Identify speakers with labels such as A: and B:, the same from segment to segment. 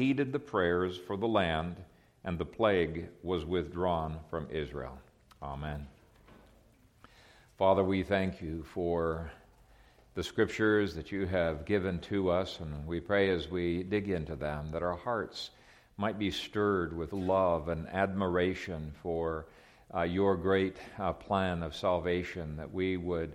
A: heeded the prayers for the land, and the plague was withdrawn from Israel. Amen. Father, we thank you for the scriptures that you have given to us, and we pray as we dig into them that our hearts might be stirred with love and admiration for uh, your great uh, plan of salvation, that we would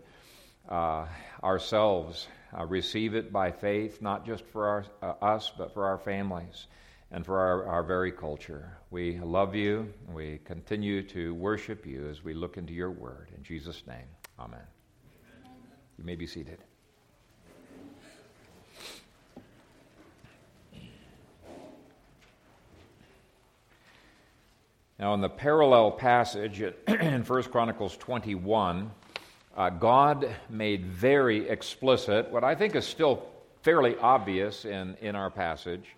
A: uh, ourselves uh, receive it by faith, not just for our, uh, us, but for our families and for our, our very culture. We love you. We continue to worship you as we look into your word. In Jesus' name, amen. You may be seated. Now, in the parallel passage in 1 Chronicles 21, uh, God made very explicit what I think is still fairly obvious in, in our passage.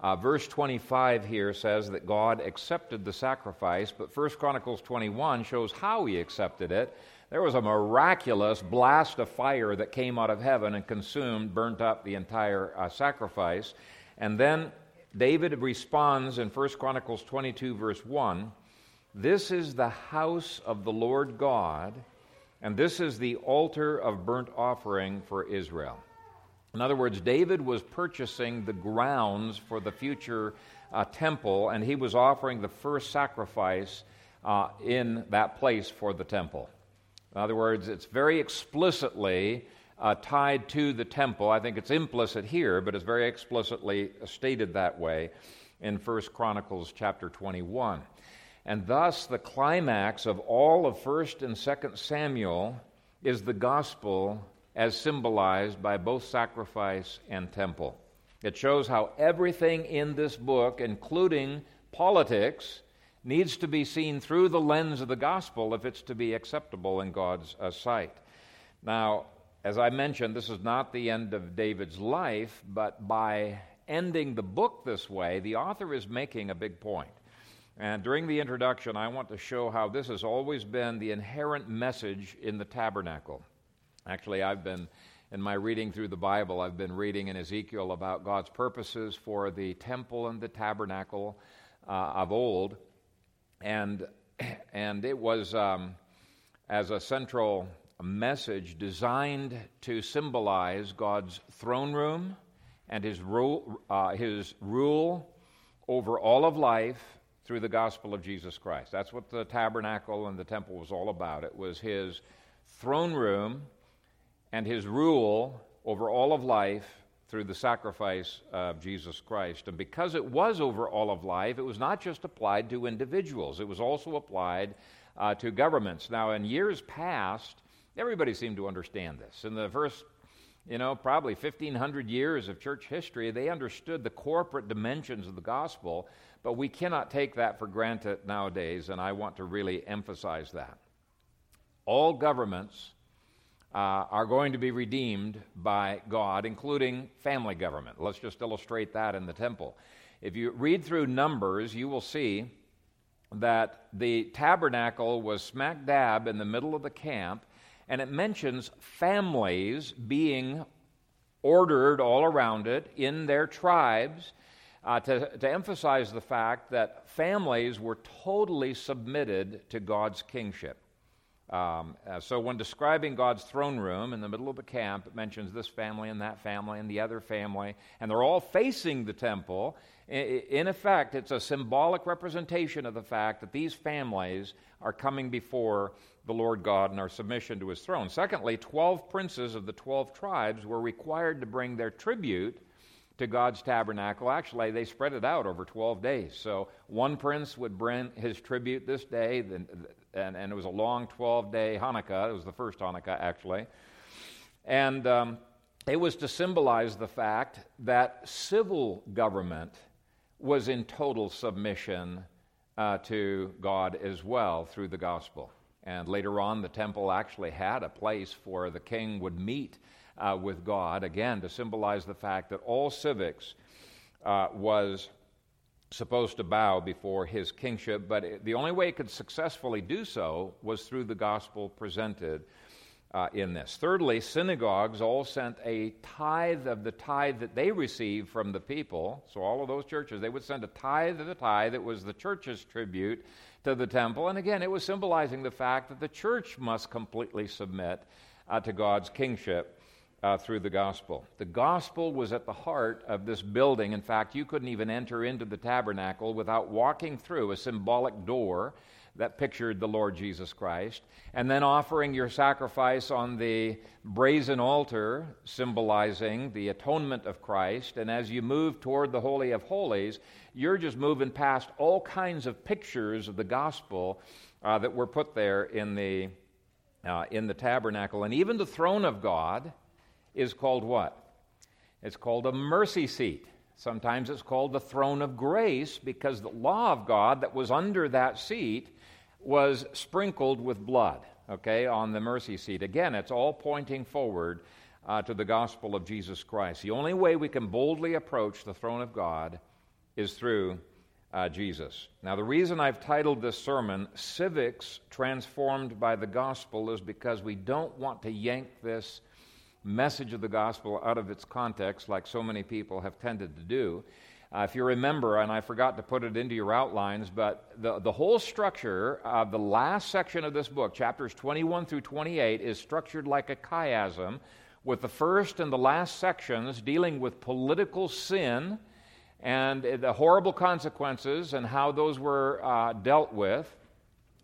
A: Uh, verse 25 here says that God accepted the sacrifice, but 1 Chronicles 21 shows how he accepted it. There was a miraculous blast of fire that came out of heaven and consumed, burnt up the entire uh, sacrifice. And then David responds in 1 Chronicles 22, verse 1 This is the house of the Lord God and this is the altar of burnt offering for Israel. In other words, David was purchasing the grounds for the future uh, temple, and he was offering the first sacrifice uh, in that place for the temple. In other words, it's very explicitly uh, tied to the temple. I think it's implicit here, but it's very explicitly stated that way in 1 Chronicles chapter 21. And thus, the climax of all of 1st and 2nd Samuel is the gospel as symbolized by both sacrifice and temple. It shows how everything in this book, including politics, needs to be seen through the lens of the gospel if it's to be acceptable in God's uh, sight. Now, as I mentioned, this is not the end of David's life, but by ending the book this way, the author is making a big point. And during the introduction, I want to show how this has always been the inherent message in the tabernacle. Actually, I've been, in my reading through the Bible, I've been reading in Ezekiel about God's purposes for the temple and the tabernacle uh, of old. And, and it was um, as a central message designed to symbolize God's throne room and his rule, uh, his rule over all of life through the gospel of Jesus Christ. That's what the tabernacle and the temple was all about. It was his throne room and his rule over all of life through the sacrifice of Jesus Christ. And because it was over all of life, it was not just applied to individuals, it was also applied uh, to governments. Now, in years past, everybody seemed to understand this. In the first you know, probably 1,500 years of church history, they understood the corporate dimensions of the gospel, but we cannot take that for granted nowadays, and I want to really emphasize that. All governments uh, are going to be redeemed by God, including family government. Let's just illustrate that in the temple. If you read through Numbers, you will see that the tabernacle was smack dab in the middle of the camp and it mentions families being ordered all around it in their tribes uh, to, to emphasize the fact that families were totally submitted to God's kingship. Um, uh, so, when describing God's throne room in the middle of the camp, it mentions this family and that family and the other family, and they're all facing the temple. In effect, it's a symbolic representation of the fact that these families are coming before the Lord God and our submission to his throne. Secondly, 12 princes of the 12 tribes were required to bring their tribute to God's tabernacle. Actually, they spread it out over 12 days. So one prince would bring his tribute this day, and, it was a long 12 day Hanukkah. It was the first Hanukkah, actually. And um, it was to symbolize the fact that civil government was in total submission uh, to God as well through the gospel. And later on, the temple actually had a place for the king would meet uh, with God, again, to symbolize the fact that all civics uh, was supposed to bow before his kingship, but it, the only way it could successfully do so was through the gospel presented uh, in this. Thirdly, synagogues all sent a tithe of the tithe that they received from the people. So, all of those churches, they would send a tithe of the tithe. that was the church's tribute to the temple. And again, it was symbolizing the fact that the church must completely submit uh, to God's kingship. Uh, through the gospel. The gospel was at the heart of this building. In fact, you couldn't even enter into the tabernacle without walking through a symbolic door that pictured the Lord Jesus Christ, and then offering your sacrifice on the brazen altar, symbolizing the atonement of Christ. And as you move toward the Holy of Holies, you're just moving past all kinds of pictures of the gospel uh, that were put there in the, uh, in the tabernacle. And even the throne of God is called what? It's called a mercy seat. Sometimes it's called the throne of grace because the law of God that was under that seat was sprinkled with blood, okay, on the mercy seat. Again, it's all pointing forward uh, to the gospel of Jesus Christ. The only way we can boldly approach the throne of God is through uh, Jesus. Now, the reason I've titled this sermon Civics Transformed by the Gospel is because we don't want to yank this message of the gospel out of its context like so many people have tended to do. Uh, if you remember, and I forgot to put it into your outlines, but the, the whole structure of the last section of this book, chapters 21 through 28, is structured like a chiasm, with the first and the last sections dealing with political sin and the horrible consequences and how those were uh, dealt with.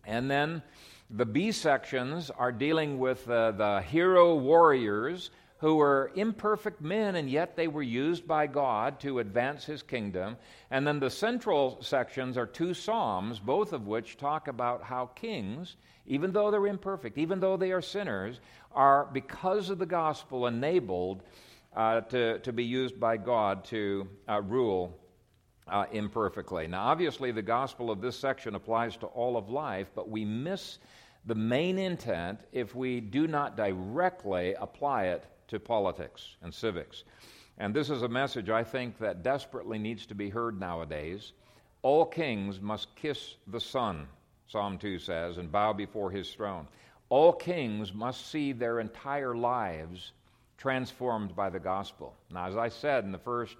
A: And then the B sections are dealing with uh, the hero warriors who were imperfect men, and yet they were used by God to advance his kingdom. And then the central sections are two Psalms, both of which talk about how kings, even though they're imperfect, even though they are sinners, are, because of the gospel, enabled uh, to, to be used by God to uh, rule uh, imperfectly. Now, obviously, the gospel of this section applies to all of life, but we miss the main intent if we do not directly apply it to politics and civics. And this is a message I think that desperately needs to be heard nowadays. All kings must kiss the Son, Psalm 2 says, and bow before his throne. All kings must see their entire lives transformed by the gospel. Now, as I said in the first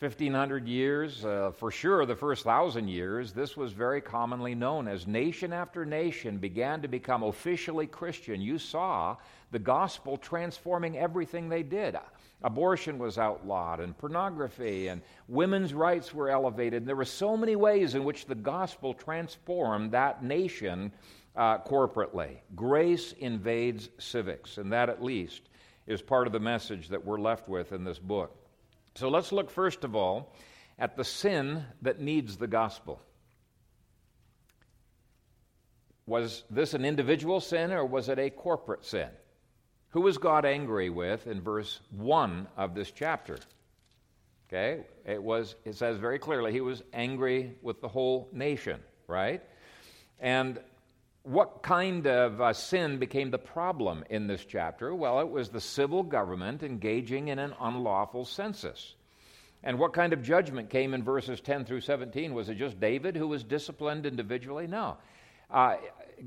A: 1500 years, uh, for sure the first thousand years, this was very commonly known as nation after nation began to become officially Christian. You saw the gospel transforming everything they did. Abortion was outlawed, and pornography, and women's rights were elevated. And there were so many ways in which the gospel transformed that nation uh, corporately. Grace invades civics, and that at least is part of the message that we're left with in this book. So let's look first of all at the sin that needs the gospel. Was this an individual sin or was it a corporate sin? Who was God angry with in verse 1 of this chapter? Okay, it was it says very clearly he was angry with the whole nation, right? And what kind of uh, sin became the problem in this chapter? Well, it was the civil government engaging in an unlawful census. And what kind of judgment came in verses 10 through 17? Was it just David who was disciplined individually? No. Uh,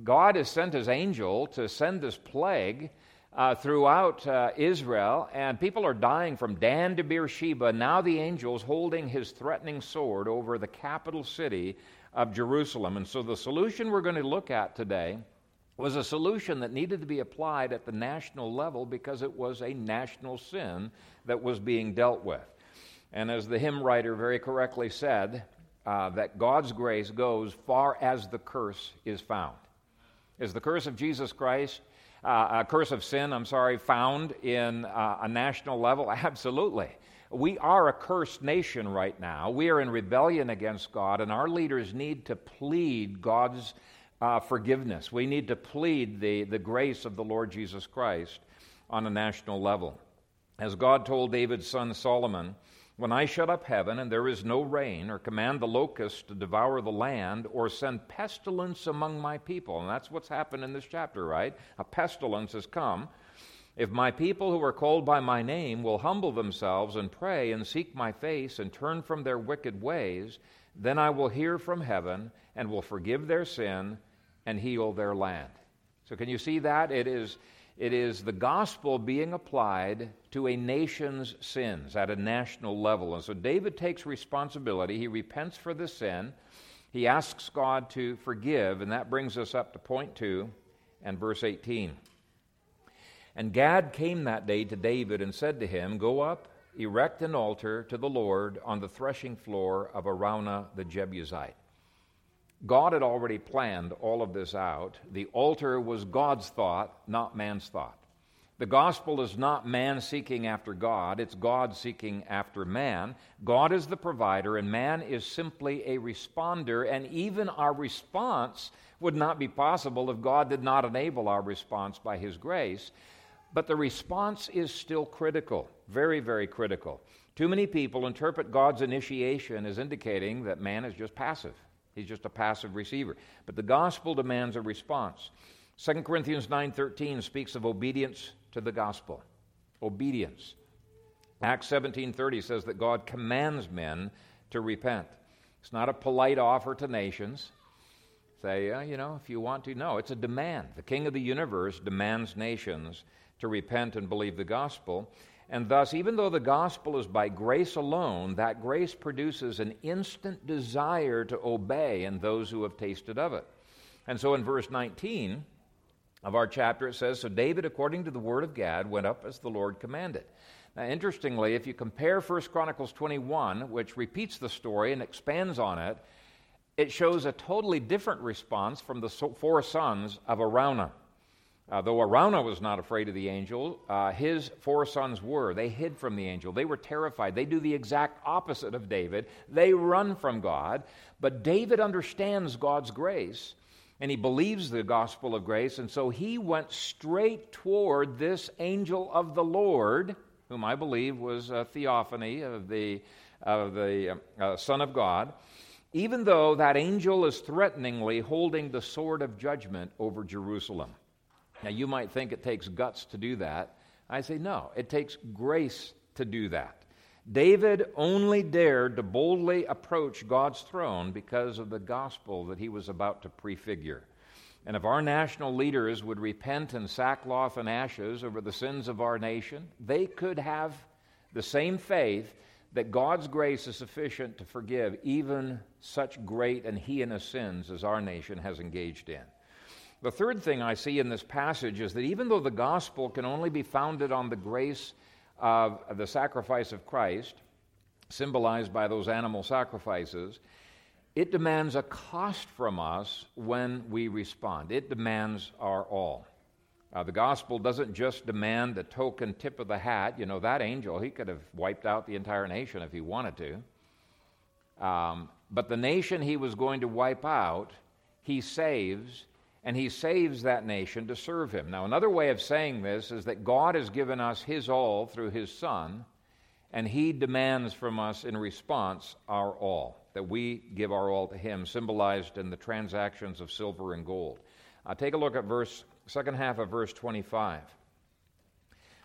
A: God has sent his angel to send this plague uh, throughout uh, Israel, and people are dying from Dan to Beersheba. Now the angel's holding his threatening sword over the capital city of Jerusalem. And so the solution we're going to look at today was a solution that needed to be applied at the national level because it was a national sin that was being dealt with. And as the hymn writer very correctly said, uh, that God's grace goes far as the curse is found. Is the curse of Jesus Christ, uh, a curse of sin, I'm sorry, found in uh, a national level? Absolutely. We are a cursed nation right now. We are in rebellion against God, and our leaders need to plead God's uh, forgiveness. We need to plead the, the grace of the Lord Jesus Christ on a national level. As God told David's son Solomon, when I shut up heaven and there is no rain, or command the locusts to devour the land, or send pestilence among my people, and that's what's happened in this chapter, right? A pestilence has come. If my people who are called by my name will humble themselves and pray and seek my face and turn from their wicked ways, then I will hear from heaven and will forgive their sin and heal their land. So, can you see that? It is, It is the gospel being applied to a nation's sins at a national level. And so David takes responsibility. He repents for the sin. He asks God to forgive. And that brings us up to point two and verse 18. And Gad came that day to David and said to him, Go up, erect an altar to the Lord on the threshing floor of Araunah the Jebusite. God had already planned all of this out. The altar was God's thought, not man's thought. The gospel is not man seeking after God, it's God seeking after man. God is the provider, and man is simply a responder, and even our response would not be possible if God did not enable our response by His grace. But the response is still critical, very, very critical. Too many people interpret God's initiation as indicating that man is just passive. He's just a passive receiver. But the gospel demands a response. 2 Corinthians 9:13 speaks of obedience to the gospel. Obedience. Acts 17:30 says that God commands men to repent. It's not a polite offer to nations. Say, uh, you know, if you want to. No, it's a demand. The king of the universe demands nations to repent and believe the gospel. And thus, even though the gospel is by grace alone, that grace produces an instant desire to obey in those who have tasted of it. And so in verse 19 of our chapter, it says So David, according to the word of Gad, went up as the Lord commanded. Now, interestingly, if you compare 1 Chronicles 21, which repeats the story and expands on it, it shows a totally different response from the four sons of Araunah. Uh, though Araunah was not afraid of the angel, uh, his four sons were. They hid from the angel. They were terrified. They do the exact opposite of David. They run from God. But David understands God's grace and he believes the gospel of grace. And so he went straight toward this angel of the Lord, whom I believe was a theophany of the, of the uh, Son of God, even though that angel is threateningly holding the sword of judgment over Jerusalem. Now, you might think it takes guts to do that. I say, no, it takes grace to do that. David only dared to boldly approach God's throne because of the gospel that he was about to prefigure. And if our national leaders would repent in sackcloth and ashes over the sins of our nation, they could have the same faith that God's grace is sufficient to forgive even such great and heinous sins as our nation has engaged in. The third thing I see in this passage is that even though the gospel can only be founded on the grace of the sacrifice of Christ, symbolized by those animal sacrifices, it demands a cost from us when we respond. It demands our all. Uh, the gospel doesn't just demand a token tip of the hat. You know, that angel, he could have wiped out the entire nation if he wanted to. Um, but the nation he was going to wipe out, he saves and he saves that nation to serve him. Now, another way of saying this is that God has given us his all through his Son, and he demands from us in response our all, that we give our all to him, symbolized in the transactions of silver and gold. Uh, take a look at verse second half of verse 25.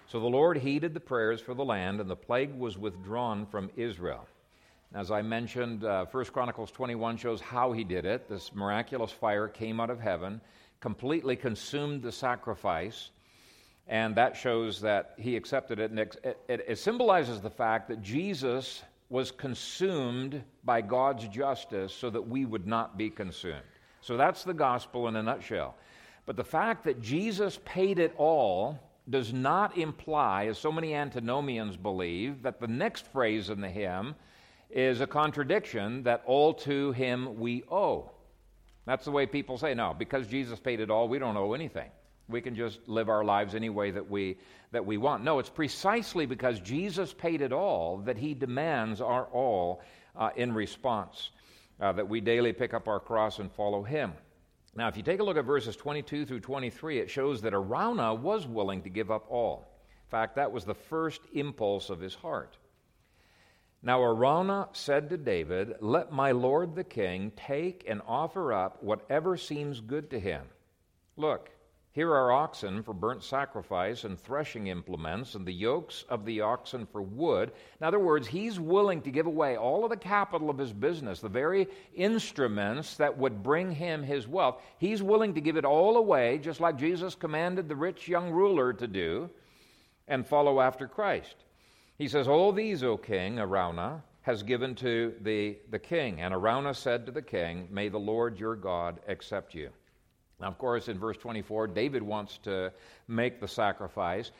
A: So the Lord heeded the prayers for the land, and the plague was withdrawn from Israel. As I mentioned, uh, 1 Chronicles 21 shows how he did it. This miraculous fire came out of heaven, completely consumed the sacrifice, and that shows that he accepted it. And it, it, it symbolizes the fact that Jesus was consumed by God's justice so that we would not be consumed. So that's the gospel in a nutshell. But the fact that Jesus paid it all does not imply, as so many antinomians believe, that the next phrase in the hymn, is a contradiction that all to him we owe. That's the way people say, no, because Jesus paid it all, we don't owe anything. We can just live our lives any way that we, that we want. No, it's precisely because Jesus paid it all that he demands our all uh, in response, uh, that we daily pick up our cross and follow him. Now, if you take a look at verses 22 through 23, it shows that Araunah was willing to give up all. In fact, that was the first impulse of his heart. Now Araunah said to David, Let my lord the king take and offer up whatever seems good to him. Look, Here are oxen for burnt sacrifice and threshing implements, and the yokes of the oxen for wood. In other words, he's willing to give away all of the capital of his business, the very instruments that would bring him his wealth. He's willing to give it all away, just like Jesus commanded the rich young ruler to do, and follow after Christ. He says, All these, O king, Araunah, has given to the, the king. And Araunah said to the king, May the Lord your God accept you. Now, of course, in verse 24, David wants to make the sacrifice.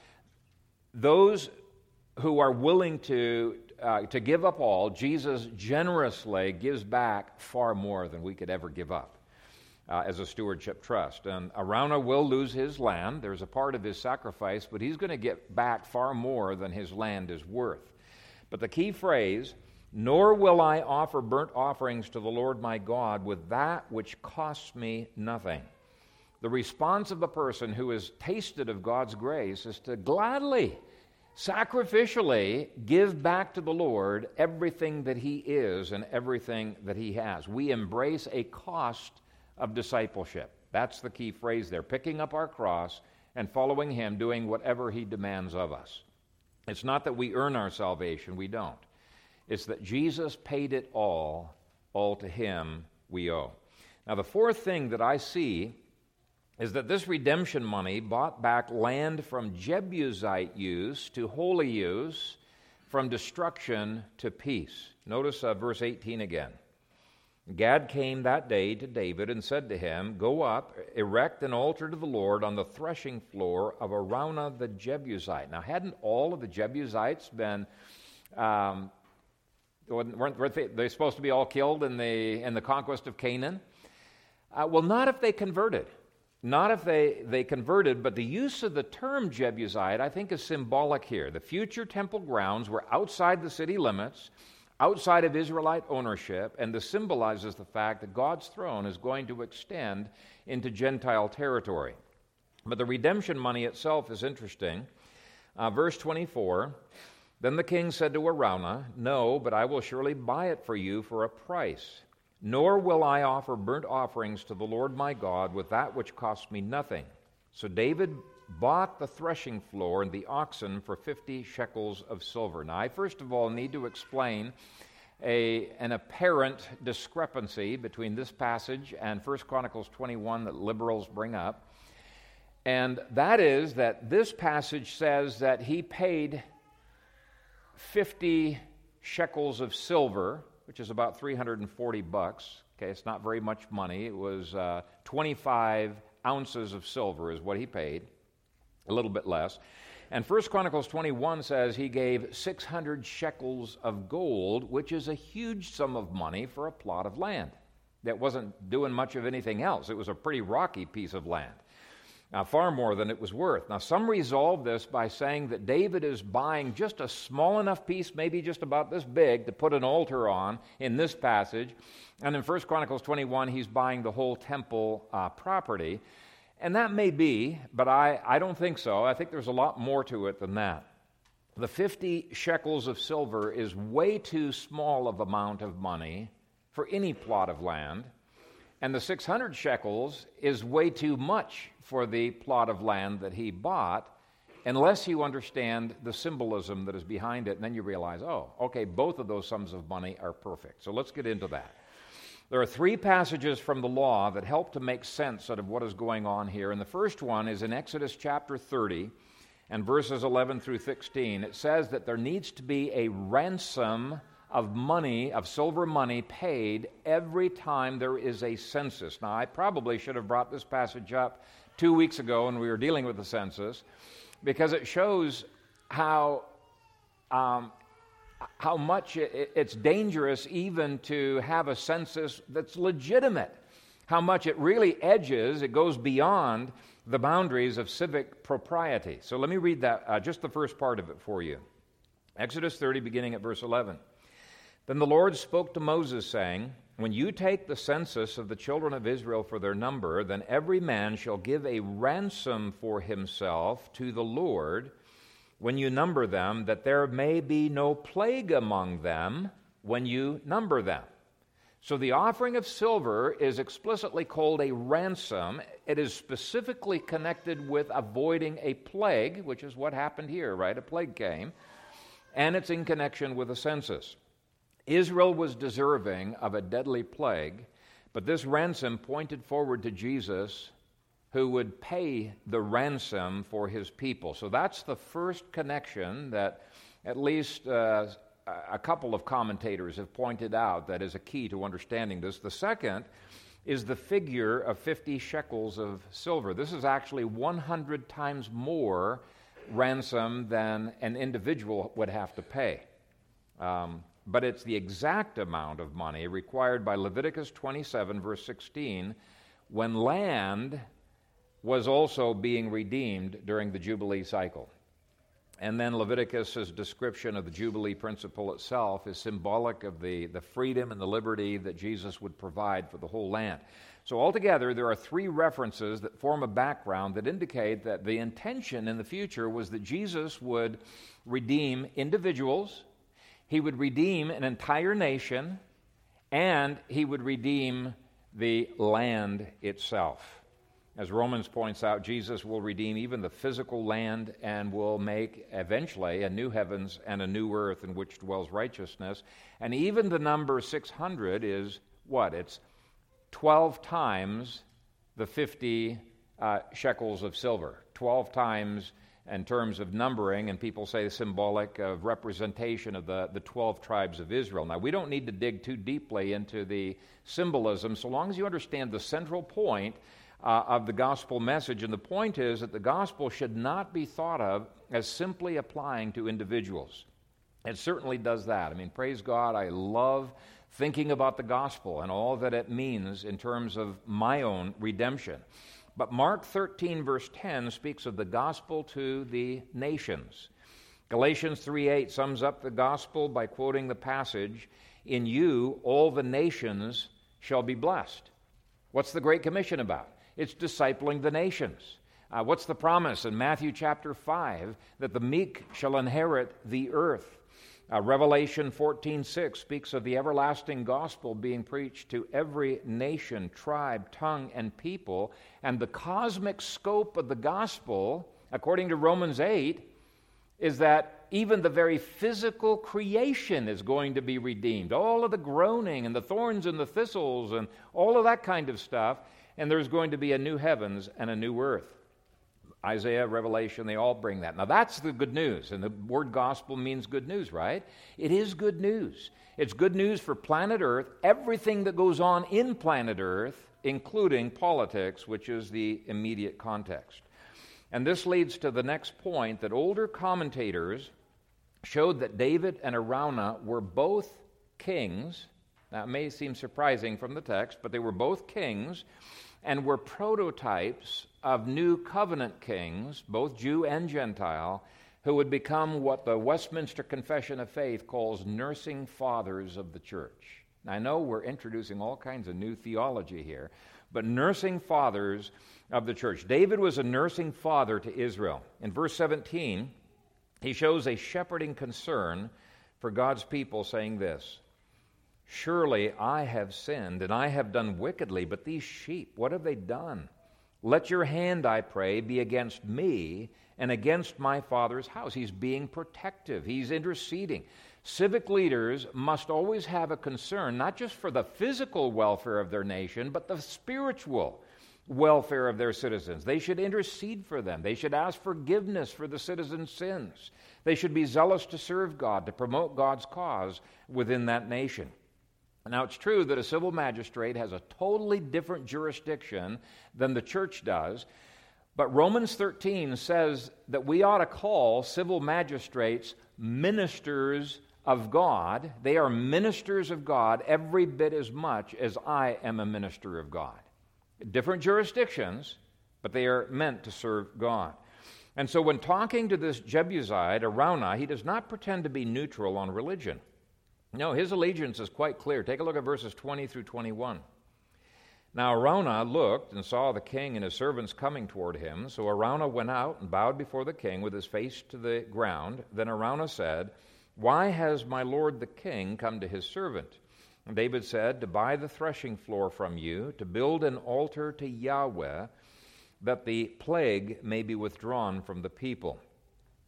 A: Those who are willing to, uh, to give up all, Jesus generously gives back far more than we could ever give up. Uh, as a stewardship trust. And Araunah will lose his land. There's a part of his sacrifice, but he's going to get back far more than his land is worth. But the key phrase, nor will I offer burnt offerings to the Lord my God with that which costs me nothing. The response of the person who has tasted of God's grace is to gladly, sacrificially give back to the Lord everything that He is and everything that He has. We embrace a cost of discipleship. That's the key phrase there picking up our cross and following Him, doing whatever He demands of us. It's not that we earn our salvation, we don't. It's that Jesus paid it all, all to Him we owe. Now, the fourth thing that I see is that this redemption money bought back land from Jebusite use to holy use, from destruction to peace. Notice uh, verse 18 again. Gad came that day to David and said to him, Go up, erect an altar to the Lord on the threshing floor of Araunah the Jebusite. Now, hadn't all of the Jebusites been, um, weren't, weren't they, they supposed to be all killed in the, in the conquest of Canaan? Uh, well, not if they converted. Not if they, they converted, but the use of the term Jebusite, I think, is symbolic here. The future temple grounds were outside the city limits, outside of Israelite ownership, and this symbolizes the fact that God's throne is going to extend into Gentile territory. But the redemption money itself is interesting. Uh, verse 24 Then the king said to Araunah, No, but I will surely buy it for you for a price. Nor will I offer burnt offerings to the Lord my God with that which costs me nothing. So David bought the threshing floor and the oxen for 50 shekels of silver. Now, I first of all need to explain a, an apparent discrepancy between this passage and 1 Chronicles 21 that liberals bring up. And that is that this passage says that he paid 50 shekels of silver which is about 340 bucks. Okay, it's not very much money. It was uh, 25 ounces of silver is what he paid, a little bit less. And First Chronicles 21 says he gave 600 shekels of gold, which is a huge sum of money for a plot of land that wasn't doing much of anything else. It was a pretty rocky piece of land uh, far more than it was worth. Now, some resolve this by saying that David is buying just a small enough piece, maybe just about this big, to put an altar on in this passage. And in 1 Chronicles 21, he's buying the whole temple uh, property. And that may be, but I, I don't think so. I think there's a lot more to it than that. The 50 shekels of silver is way too small of amount of money for any plot of land. And the 600 shekels is way too much for the plot of land that he bought unless you understand the symbolism that is behind it. And then you realize, oh, okay, both of those sums of money are perfect. So let's get into that. There are three passages from the law that help to make sense out of what is going on here. And the first one is in Exodus chapter 30 and verses 11 through 16. It says that there needs to be a ransom of money, of silver money, paid every time there is a census. Now, I probably should have brought this passage up two weeks ago when we were dealing with the census because it shows how. Um, how much it, it's dangerous even to have a census that's legitimate. How much it really edges, it goes beyond the boundaries of civic propriety. So let me read that, uh, just the first part of it for you. Exodus 30, beginning at verse 11. Then the Lord spoke to Moses, saying, When you take the census of the children of Israel for their number, then every man shall give a ransom for himself to the Lord when you number them, that there may be no plague among them when you number them. So the offering of silver is explicitly called a ransom. It is specifically connected with avoiding a plague, which is what happened here, right? A plague came. And it's in connection with a census. Israel was deserving of a deadly plague, but this ransom pointed forward to Jesus who would pay the ransom for his people. So that's the first connection that at least uh, a couple of commentators have pointed out that is a key to understanding this. The second is the figure of 50 shekels of silver. This is actually 100 times more ransom than an individual would have to pay. Um, but it's the exact amount of money required by Leviticus 27, verse 16, when land was also being redeemed during the Jubilee cycle. And then Leviticus's description of the Jubilee principle itself is symbolic of the, the freedom and the liberty that Jesus would provide for the whole land. So, altogether, there are three references that form a background that indicate that the intention in the future was that Jesus would redeem individuals, he would redeem an entire nation, and he would redeem the land itself. As Romans points out, Jesus will redeem even the physical land and will make eventually a new heavens and a new earth in which dwells righteousness. And even the number 600 is what? It's 12 times the 50 uh, shekels of silver. 12 times in terms of numbering, and people say symbolic of representation of the, the 12 tribes of Israel. Now, we don't need to dig too deeply into the symbolism so long as you understand the central point uh, of the gospel message. And the point is that the gospel should not be thought of as simply applying to individuals. It certainly does that. I mean, praise God, I love thinking about the gospel and all that it means in terms of my own redemption. But Mark 13, verse 10, speaks of the gospel to the nations. Galatians 3:8 sums up the gospel by quoting the passage, "In you all the nations shall be blessed." What's the Great Commission about? It's discipling the nations. Uh, what's the promise in Matthew chapter 5? That the meek shall inherit the earth. Uh, Revelation 14:6 speaks of the everlasting gospel being preached to every nation, tribe, tongue, and people. And the cosmic scope of the gospel, according to Romans 8, is that even the very physical creation is going to be redeemed. All of the groaning and the thorns and the thistles and all of that kind of stuff and there's going to be a new heavens and a new earth. Isaiah, Revelation, they all bring that. Now, that's the good news. And the word gospel means good news, right? It is good news. It's good news for planet Earth, everything that goes on in planet Earth, including politics, which is the immediate context. And this leads to the next point that older commentators showed that David and Araunah were both kings. That may seem surprising from the text, but they were both kings and were prototypes of new covenant kings, both Jew and Gentile, who would become what the Westminster Confession of Faith calls nursing fathers of the church. Now, I know we're introducing all kinds of new theology here, but nursing fathers of the church. David was a nursing father to Israel. In verse 17, he shows a shepherding concern for God's people, saying this Surely I have sinned, and I have done wickedly, but these sheep, what have they done? Let your hand, I pray, be against me and against my father's house. He's being protective, he's interceding. Civic leaders must always have a concern, not just for the physical welfare of their nation, but the spiritual welfare of their citizens. They should intercede for them. They should ask forgiveness for the citizens' sins. They should be zealous to serve God, to promote God's cause within that nation. Now, it's true that a civil magistrate has a totally different jurisdiction than the church does, but Romans 13 says that we ought to call civil magistrates ministers of God. They are ministers of God every bit as much as I am a minister of God. Different jurisdictions, but they are meant to serve God. And so, when talking to this Jebusite, Araunah, he does not pretend to be neutral on religion. No, his allegiance is quite clear. Take a look at verses 20 through 21. Now Araunah looked and saw the king and his servants coming toward him. So Araunah went out and bowed before the king with his face to the ground. Then Araunah said, Why has my lord the king come to his servant? David said, To buy the threshing floor from you, to build an altar to Yahweh, that the plague may be withdrawn from the people.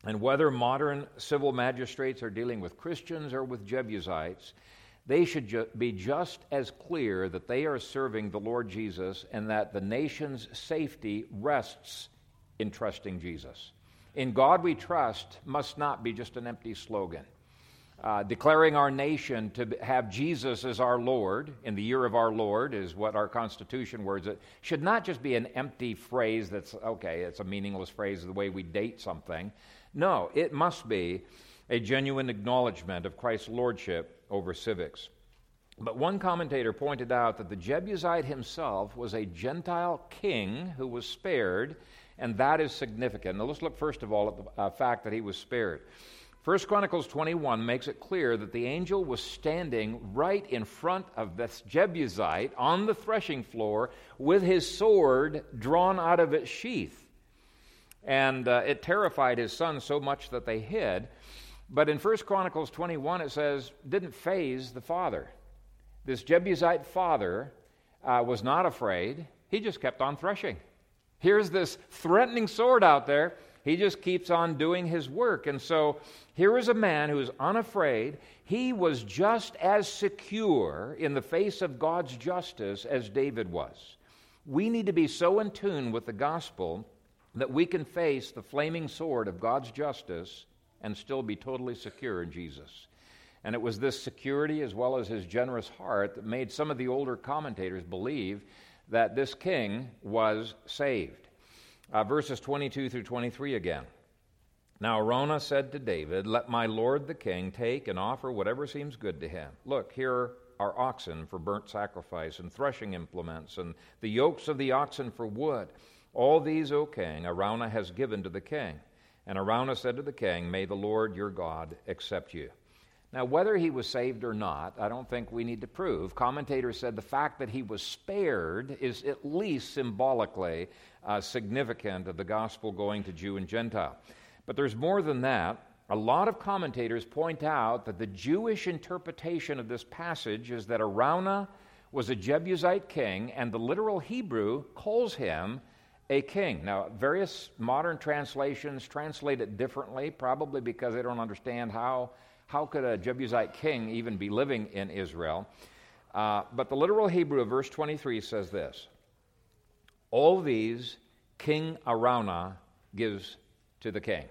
A: And whether modern civil magistrates are dealing with Christians or with Jebusites, they should ju- be just as clear that they are serving the Lord Jesus and that the nation's safety rests in trusting Jesus. In God we trust must not be just an empty slogan. Uh, declaring our nation to have Jesus as our Lord in the year of our Lord is what our Constitution words it. Should not just be an empty phrase that's, okay, it's a meaningless phrase the way we date something. No, it must be a genuine acknowledgement of Christ's lordship over civics. But one commentator pointed out that the Jebusite himself was a Gentile king who was spared, and that is significant. Now let's look first of all at the uh, fact that he was spared. 1 Chronicles 21 makes it clear that the angel was standing right in front of this Jebusite on the threshing floor with his sword drawn out of its sheath. And uh, it terrified his sons so much that they hid. But in 1 Chronicles 21, it says, didn't faze the father. This Jebusite father uh, was not afraid, he just kept on threshing. Here's this threatening sword out there. He just keeps on doing his work. And so here is a man who is unafraid. He was just as secure in the face of God's justice as David was. We need to be so in tune with the gospel that we can face the flaming sword of God's justice and still be totally secure in Jesus. And it was this security as well as his generous heart that made some of the older commentators believe that this king was saved. Uh, verses 22 through 23 again. Now Araunah said to David, Let my lord the king take and offer whatever seems good to him. Look, here are oxen for burnt sacrifice, and threshing implements, and the yokes of the oxen for wood. All these, O king, Araunah has given to the king. And Araunah said to the king, May the Lord your God accept you. Now, whether he was saved or not, I don't think we need to prove. Commentators said the fact that he was spared is at least symbolically uh, significant of the gospel going to Jew and Gentile. But there's more than that. A lot of commentators point out that the Jewish interpretation of this passage is that Araunah was a Jebusite king, and the literal Hebrew calls him a king. Now, various modern translations translate it differently, probably because they don't understand how, how could a Jebusite king even be living in Israel. Uh, but the literal Hebrew of verse 23 says this All these King Araunah gives to the king.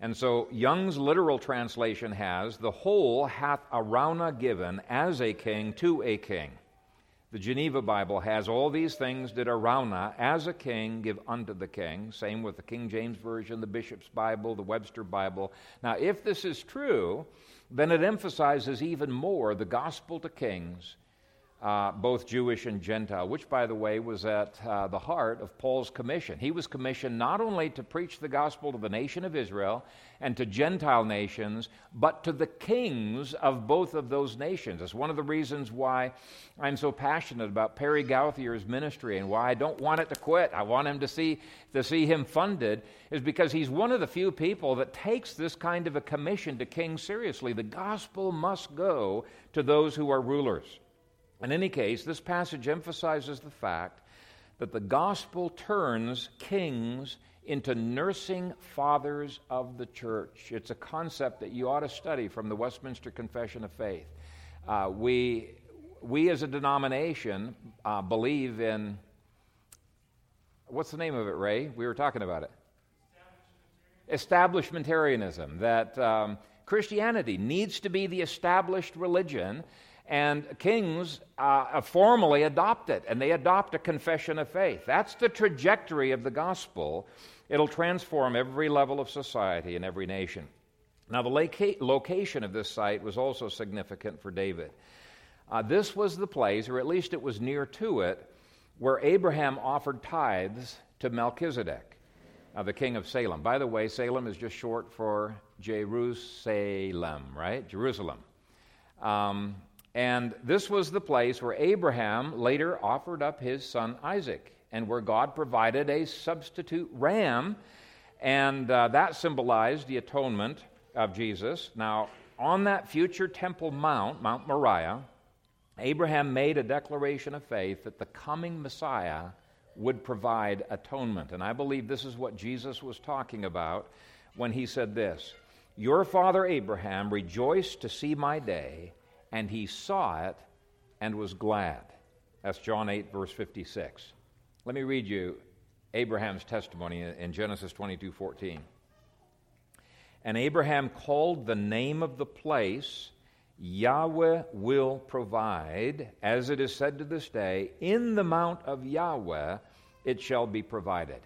A: And so Young's literal translation has, The whole hath Araunah given as a king to a king. The Geneva Bible has, All these things did Araunah as a king give unto the king. Same with the King James Version, the Bishop's Bible, the Webster Bible. Now, if this is true, then it emphasizes even more the gospel to kings uh, both Jewish and Gentile, which, by the way, was at uh, the heart of Paul's commission. He was commissioned not only to preach the gospel to the nation of Israel and to Gentile nations, but to the kings of both of those nations. It's one of the reasons why I'm so passionate about Perry Gauthier's ministry and why I don't want it to quit. I want him to see, to see him funded, is because he's one of the few people that takes this kind of a commission to kings seriously. The gospel must go to those who are rulers. In any case, this passage emphasizes the fact that the gospel turns kings into nursing fathers of the church. It's a concept that you ought to study from the Westminster Confession of Faith. Uh, we, we, as a denomination, uh, believe in what's the name of it, Ray? We were talking about it. Establishmentarianism. That um, Christianity needs to be the established religion and kings uh, formally adopt it, and they adopt a confession of faith. That's the trajectory of the gospel. It'll transform every level of society and every nation. Now, the loca- location of this site was also significant for David. Uh, this was the place, or at least it was near to it, where Abraham offered tithes to Melchizedek, uh, the king of Salem. By the way, Salem is just short for Jerusalem, right? Jerusalem. Um, and this was the place where Abraham later offered up his son Isaac, and where God provided a substitute ram, and uh, that symbolized the atonement of Jesus. Now, on that future Temple Mount, Mount Moriah, Abraham made a declaration of faith that the coming Messiah would provide atonement. And I believe this is what Jesus was talking about when he said this Your father Abraham rejoiced to see my day, and he saw it and was glad. That's John 8, verse 56. Let me read you Abraham's testimony in Genesis 22 14. And Abraham called the name of the place Yahweh will provide, as it is said to this day, in the mount of Yahweh it shall be provided.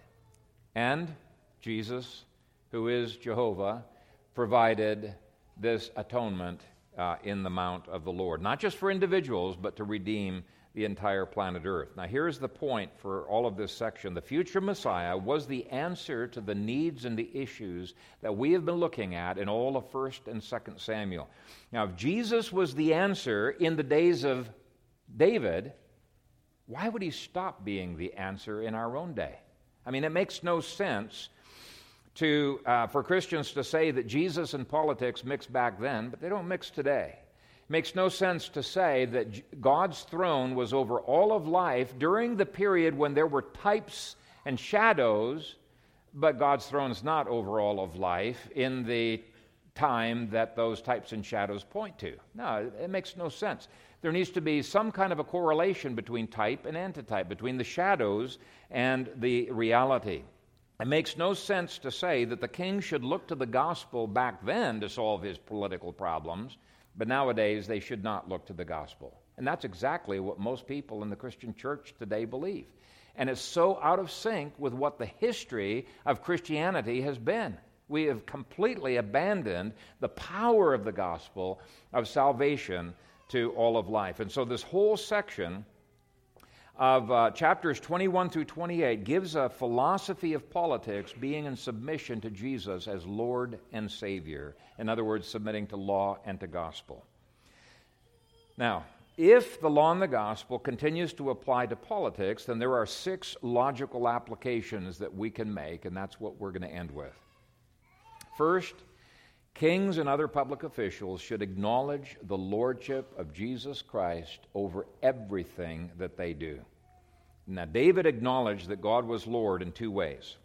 A: And Jesus, who is Jehovah, provided this atonement uh, in the mount of the Lord, not just for individuals, but to redeem the entire planet Earth. Now, here's the point for all of this section. The future Messiah was the answer to the needs and the issues that we have been looking at in all of 1st and 2nd Samuel. Now, if Jesus was the answer in the days of David, why would he stop being the answer in our own day? I mean, it makes no sense to, uh, for Christians to say that Jesus and politics mixed back then, but they don't mix today makes no sense to say that God's throne was over all of life during the period when there were types and shadows, but God's throne is not over all of life in the time that those types and shadows point to. No, it makes no sense. There needs to be some kind of a correlation between type and antitype, between the shadows and the reality. It makes no sense to say that the king should look to the gospel back then to solve his political problems but nowadays, they should not look to the gospel. And that's exactly what most people in the Christian church today believe. And it's so out of sync with what the history of Christianity has been. We have completely abandoned the power of the gospel of salvation to all of life. And so, this whole section of uh, chapters 21 through 28 gives a philosophy of politics being in submission to Jesus as Lord and Savior. In other words, submitting to law and to gospel. Now, if the law and the gospel continues to apply to politics, then there are six logical applications that we can make, and that's what we're going to end with. First, kings and other public officials should acknowledge the lordship of Jesus Christ over everything that they do. Now, David acknowledged that God was Lord in two ways.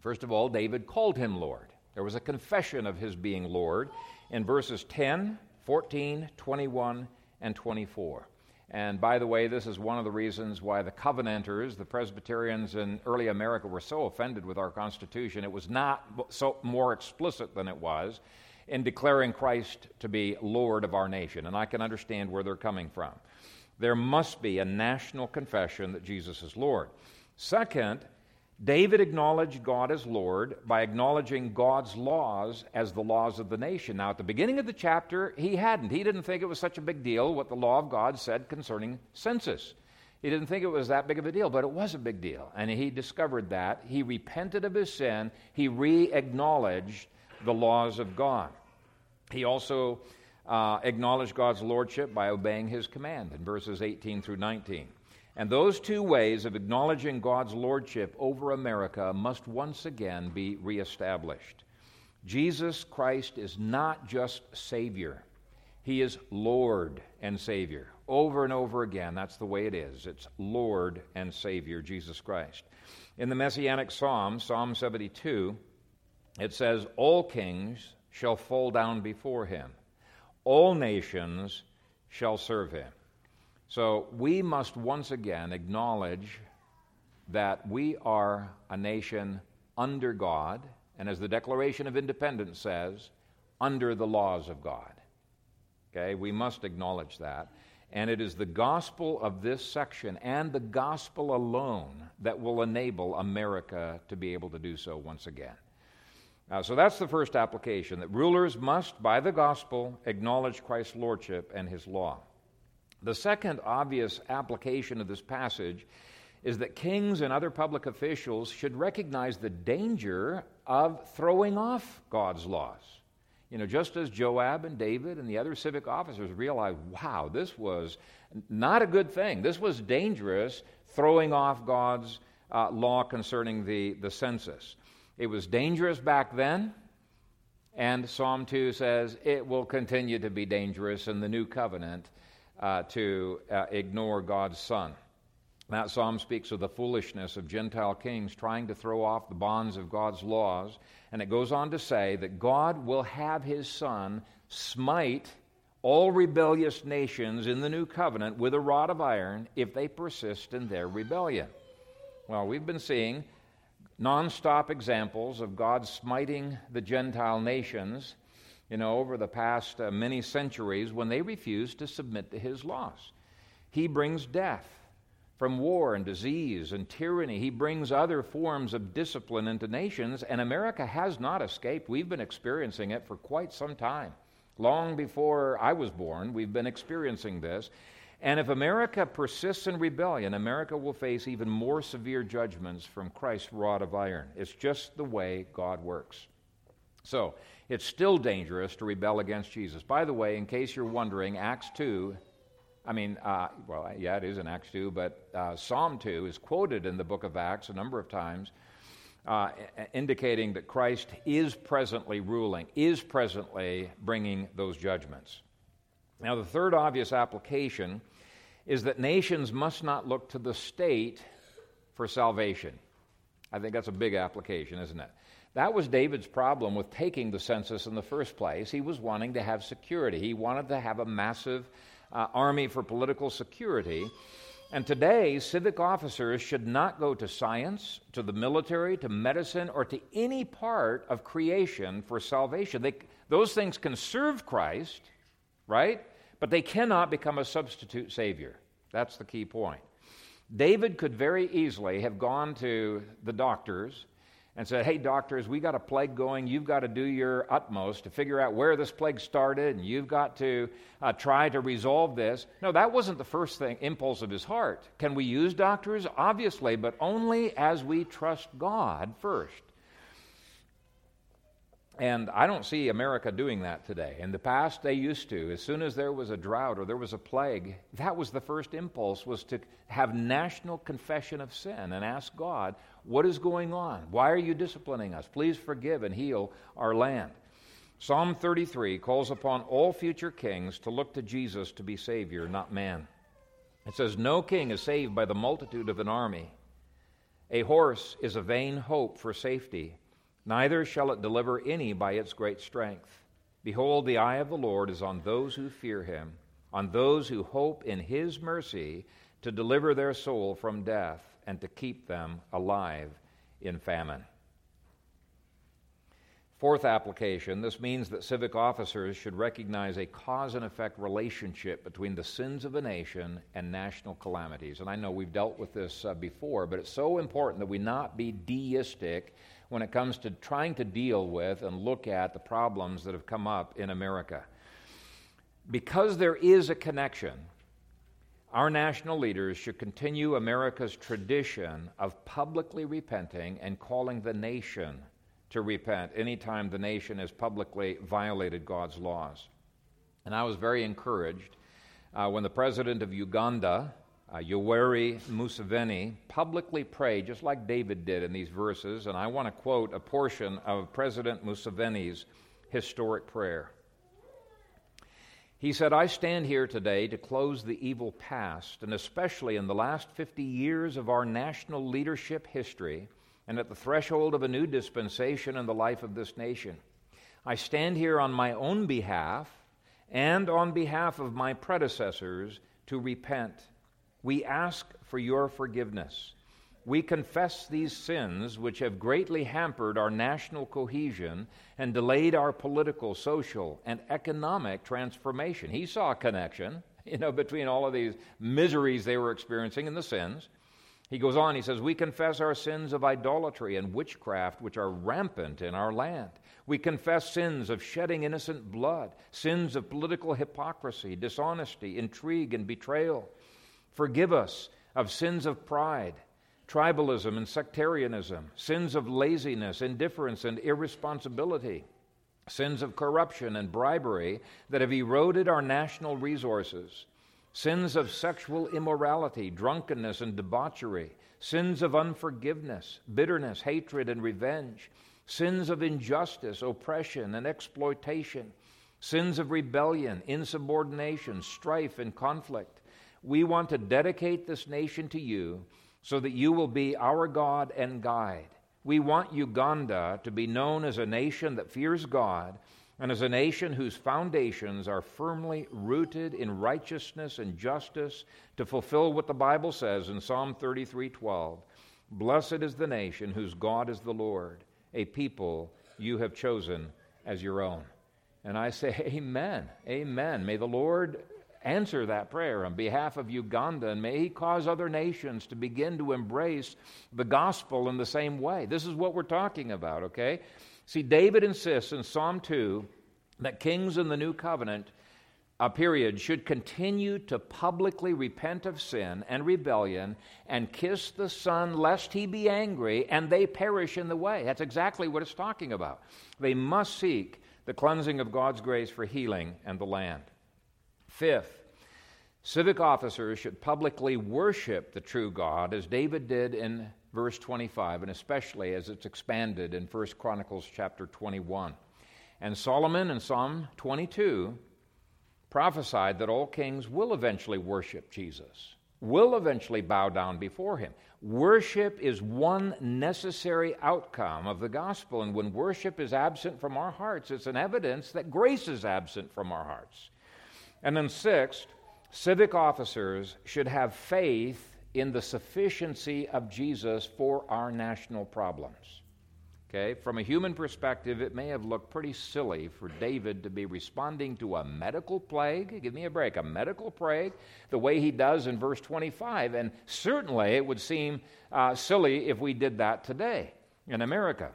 A: First of all, David called him Lord. There was a confession of his being Lord in verses 10, 14, 21, and 24. And by the way, this is one of the reasons why the Covenanters, the Presbyterians in early America, were so offended with our Constitution. It was not so more explicit than it was in declaring Christ to be Lord of our nation. And I can understand where they're coming from there must be a national confession that Jesus is Lord. Second, David acknowledged God as Lord by acknowledging God's laws as the laws of the nation. Now, at the beginning of the chapter, he hadn't. He didn't think it was such a big deal what the law of God said concerning census. He didn't think it was that big of a deal, but it was a big deal. And he discovered that. He repented of his sin. He re acknowledged the laws of God. He also uh, acknowledge God's lordship by obeying his command in verses 18 through 19. And those two ways of acknowledging God's lordship over America must once again be reestablished. Jesus Christ is not just Savior, He is Lord and Savior. Over and over again, that's the way it is. It's Lord and Savior, Jesus Christ. In the Messianic Psalm, Psalm 72, it says, All kings shall fall down before Him all nations shall serve him. So we must once again acknowledge that we are a nation under God, and as the Declaration of Independence says, under the laws of God. Okay, we must acknowledge that. And it is the gospel of this section and the gospel alone that will enable America to be able to do so once again. Uh, so that's the first application that rulers must, by the gospel, acknowledge Christ's lordship and his law. The second obvious application of this passage is that kings and other public officials should recognize the danger of throwing off God's laws. You know, just as Joab and David and the other civic officers realized, wow, this was not a good thing. This was dangerous, throwing off God's uh, law concerning the, the census. It was dangerous back then, and Psalm 2 says it will continue to be dangerous in the new covenant uh, to uh, ignore God's Son. That psalm speaks of the foolishness of Gentile kings trying to throw off the bonds of God's laws. And it goes on to say that God will have his Son smite all rebellious nations in the new covenant with a rod of iron if they persist in their rebellion. Well, we've been seeing nonstop examples of God smiting the Gentile nations, you know, over the past uh, many centuries when they refused to submit to his laws. He brings death from war and disease and tyranny. He brings other forms of discipline into nations, and America has not escaped. We've been experiencing it for quite some time. Long before I was born, we've been experiencing this. And if America persists in rebellion, America will face even more severe judgments from Christ's rod of iron. It's just the way God works. So, it's still dangerous to rebel against Jesus. By the way, in case you're wondering, Acts 2, I mean, uh, well, yeah, it is in Acts 2, but uh, Psalm 2 is quoted in the book of Acts a number of times uh, indicating that Christ is presently ruling, is presently bringing those judgments. Now, the third obvious application is that nations must not look to the state for salvation. I think that's a big application, isn't it? That was David's problem with taking the census in the first place. He was wanting to have security, he wanted to have a massive uh, army for political security. And today, civic officers should not go to science, to the military, to medicine, or to any part of creation for salvation. They, those things can serve Christ, right? But they cannot become a substitute Savior. That's the key point. David could very easily have gone to the doctors and said, Hey, doctors, we got a plague going. You've got to do your utmost to figure out where this plague started, and you've got to uh, try to resolve this. No, that wasn't the first thing, impulse of his heart. Can we use doctors? Obviously, but only as we trust God first. And I don't see America doing that today. In the past, they used to. As soon as there was a drought or there was a plague, that was the first impulse was to have national confession of sin and ask God, what is going on? Why are you disciplining us? Please forgive and heal our land. Psalm 33 calls upon all future kings to look to Jesus to be Savior, not man. It says, No king is saved by the multitude of an army. A horse is a vain hope for safety neither shall it deliver any by its great strength. Behold, the eye of the Lord is on those who fear him, on those who hope in his mercy to deliver their soul from death and to keep them alive in famine. Fourth application this means that civic officers should recognize a cause and effect relationship between the sins of a nation and national calamities. And I know we've dealt with this uh, before, but it's so important that we not be deistic when it comes to trying to deal with and look at the problems that have come up in America. Because there is a connection, our national leaders should continue America's tradition of publicly repenting and calling the nation to repent anytime the nation has publicly violated God's laws. And I was very encouraged uh, when the president of Uganda, uh, Yoweri Museveni publicly prayed, just like David did in these verses, and I want to quote a portion of President Museveni's historic prayer. He said, I stand here today to close the evil past, and especially in the last 50 years of our national leadership history, and at the threshold of a new dispensation in the life of this nation. I stand here on my own behalf and on behalf of my predecessors to repent we ask for your forgiveness. We confess these sins which have greatly hampered our national cohesion and delayed our political, social, and economic transformation. He saw a connection, you know, between all of these miseries they were experiencing and the sins. He goes on, he says, We confess our sins of idolatry and witchcraft, which are rampant in our land. We confess sins of shedding innocent blood, sins of political hypocrisy, dishonesty, intrigue, and betrayal. Forgive us of sins of pride, tribalism, and sectarianism, sins of laziness, indifference, and irresponsibility, sins of corruption and bribery that have eroded our national resources, sins of sexual immorality, drunkenness, and debauchery, sins of unforgiveness, bitterness, hatred, and revenge, sins of injustice, oppression, and exploitation sins of rebellion, insubordination, strife, and conflict. We want to dedicate this nation to you so that you will be our God and guide. We want Uganda to be known as a nation that fears God and as a nation whose foundations are firmly rooted in righteousness and justice to fulfill what the Bible says in Psalm 33:12. Blessed is the nation whose God is the Lord, a people you have chosen as your own. And I say, Amen. Amen. May the Lord answer that prayer on behalf of Uganda, and may He cause other nations to begin to embrace the gospel in the same way. This is what we're talking about, okay? See, David insists in Psalm 2 that kings in the new covenant a period should continue to publicly repent of sin and rebellion and kiss the Son lest he be angry and they perish in the way. That's exactly what it's talking about. They must seek the cleansing of God's grace for healing and the land. Fifth, civic officers should publicly worship the true God as David did in verse 25 and especially as it's expanded in 1 Chronicles chapter 21. And Solomon in Psalm 22 prophesied that all kings will eventually worship Jesus, will eventually bow down before him. Worship is one necessary outcome of the gospel, and when worship is absent from our hearts, it's an evidence that grace is absent from our hearts. And then, sixth, civic officers should have faith in the sufficiency of Jesus for our national problems. Okay, from a human perspective, it may have looked pretty silly for David to be responding to a medical plague. Give me a break, a medical plague, the way he does in verse 25. And certainly it would seem uh, silly if we did that today in America.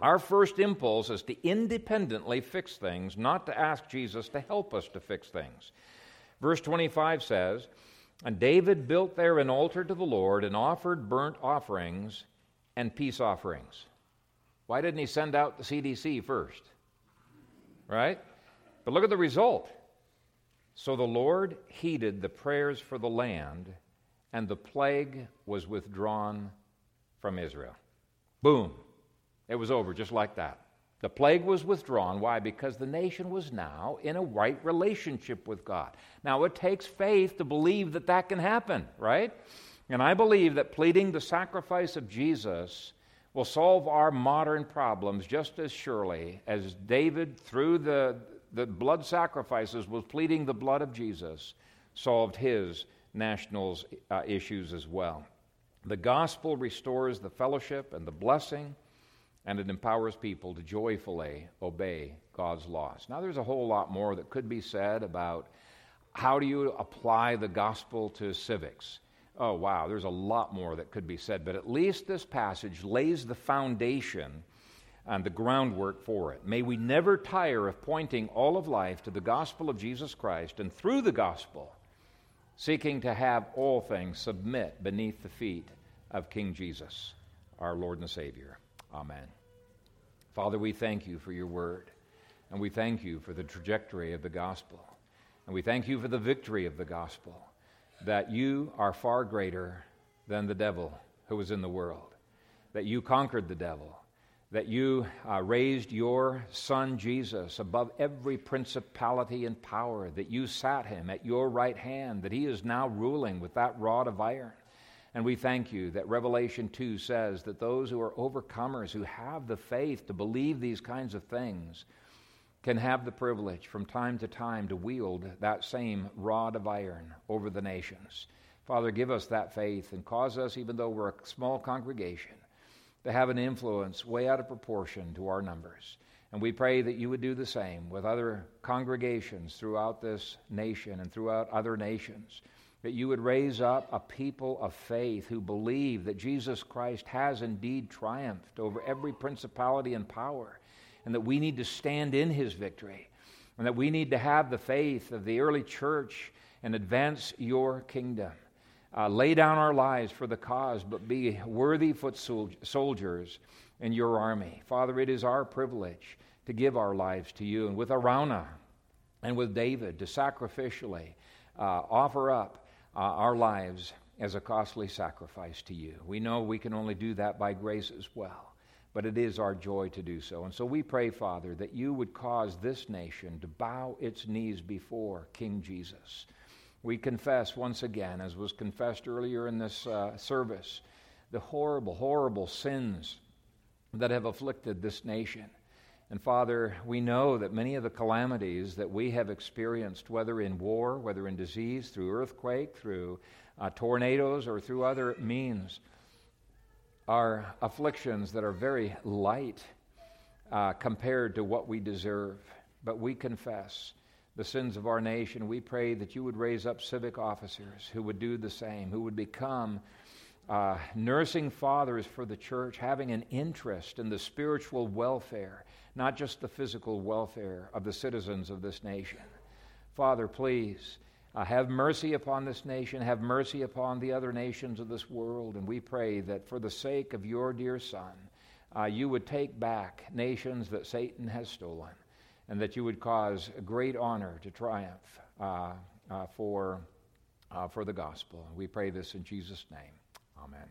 A: Our first impulse is to independently fix things, not to ask Jesus to help us to fix things. Verse 25 says, And David built there an altar to the Lord and offered burnt offerings and peace offerings. Why didn't he send out the CDC first? Right? But look at the result. So the Lord heeded the prayers for the land, and the plague was withdrawn from Israel. Boom. It was over just like that. The plague was withdrawn. Why? Because the nation was now in a right relationship with God. Now, it takes faith to believe that that can happen, right? And I believe that pleading the sacrifice of Jesus will solve our modern problems just as surely as David, through the, the blood sacrifices, was pleading the blood of Jesus, solved his national uh, issues as well. The gospel restores the fellowship and the blessing, and it empowers people to joyfully obey God's laws. Now, there's a whole lot more that could be said about how do you apply the gospel to civics. Oh, wow, there's a lot more that could be said, but at least this passage lays the foundation and the groundwork for it. May we never tire of pointing all of life to the gospel of Jesus Christ and through the gospel, seeking to have all things submit beneath the feet of King Jesus, our Lord and Savior. Amen. Father, we thank you for your word, and we thank you for the trajectory of the gospel, and we thank you for the victory of the gospel that you are far greater than the devil who was in the world, that you conquered the devil, that you uh, raised your son Jesus above every principality and power, that you sat him at your right hand, that he is now ruling with that rod of iron. And we thank you that Revelation 2 says that those who are overcomers, who have the faith to believe these kinds of things, can have the privilege from time to time to wield that same rod of iron over the nations. Father, give us that faith and cause us, even though we're a small congregation, to have an influence way out of proportion to our numbers. And we pray that you would do the same with other congregations throughout this nation and throughout other nations. That you would raise up a people of faith who believe that Jesus Christ has indeed triumphed over every principality and power and that we need to stand in his victory, and that we need to have the faith of the early church and advance your kingdom. Uh, lay down our lives for the cause, but be worthy foot soldiers in your army. Father, it is our privilege to give our lives to you, and with Araunah and with David, to sacrificially uh, offer up uh, our lives as a costly sacrifice to you. We know we can only do that by grace as well. but it is our joy to do so. And so we pray, Father, that you would cause this nation to bow its knees before King Jesus. We confess once again, as was confessed earlier in this uh, service, the horrible, horrible sins that have afflicted this nation. And Father, we know that many of the calamities that we have experienced, whether in war, whether in disease, through earthquake, through uh, tornadoes, or through other means, are afflictions that are very light uh, compared to what we deserve. But we confess the sins of our nation. We pray that you would raise up civic officers who would do the same, who would become uh, nursing fathers for the church, having an interest in the spiritual welfare, not just the physical welfare of the citizens of this nation. Father, please uh, have mercy upon this nation. Have mercy upon the other nations of this world. And we pray that for the sake of your dear Son, uh, you would take back nations that Satan has stolen, and that you would cause great honor to triumph uh, uh for, uh, for the gospel. We pray this in Jesus' name. Amen.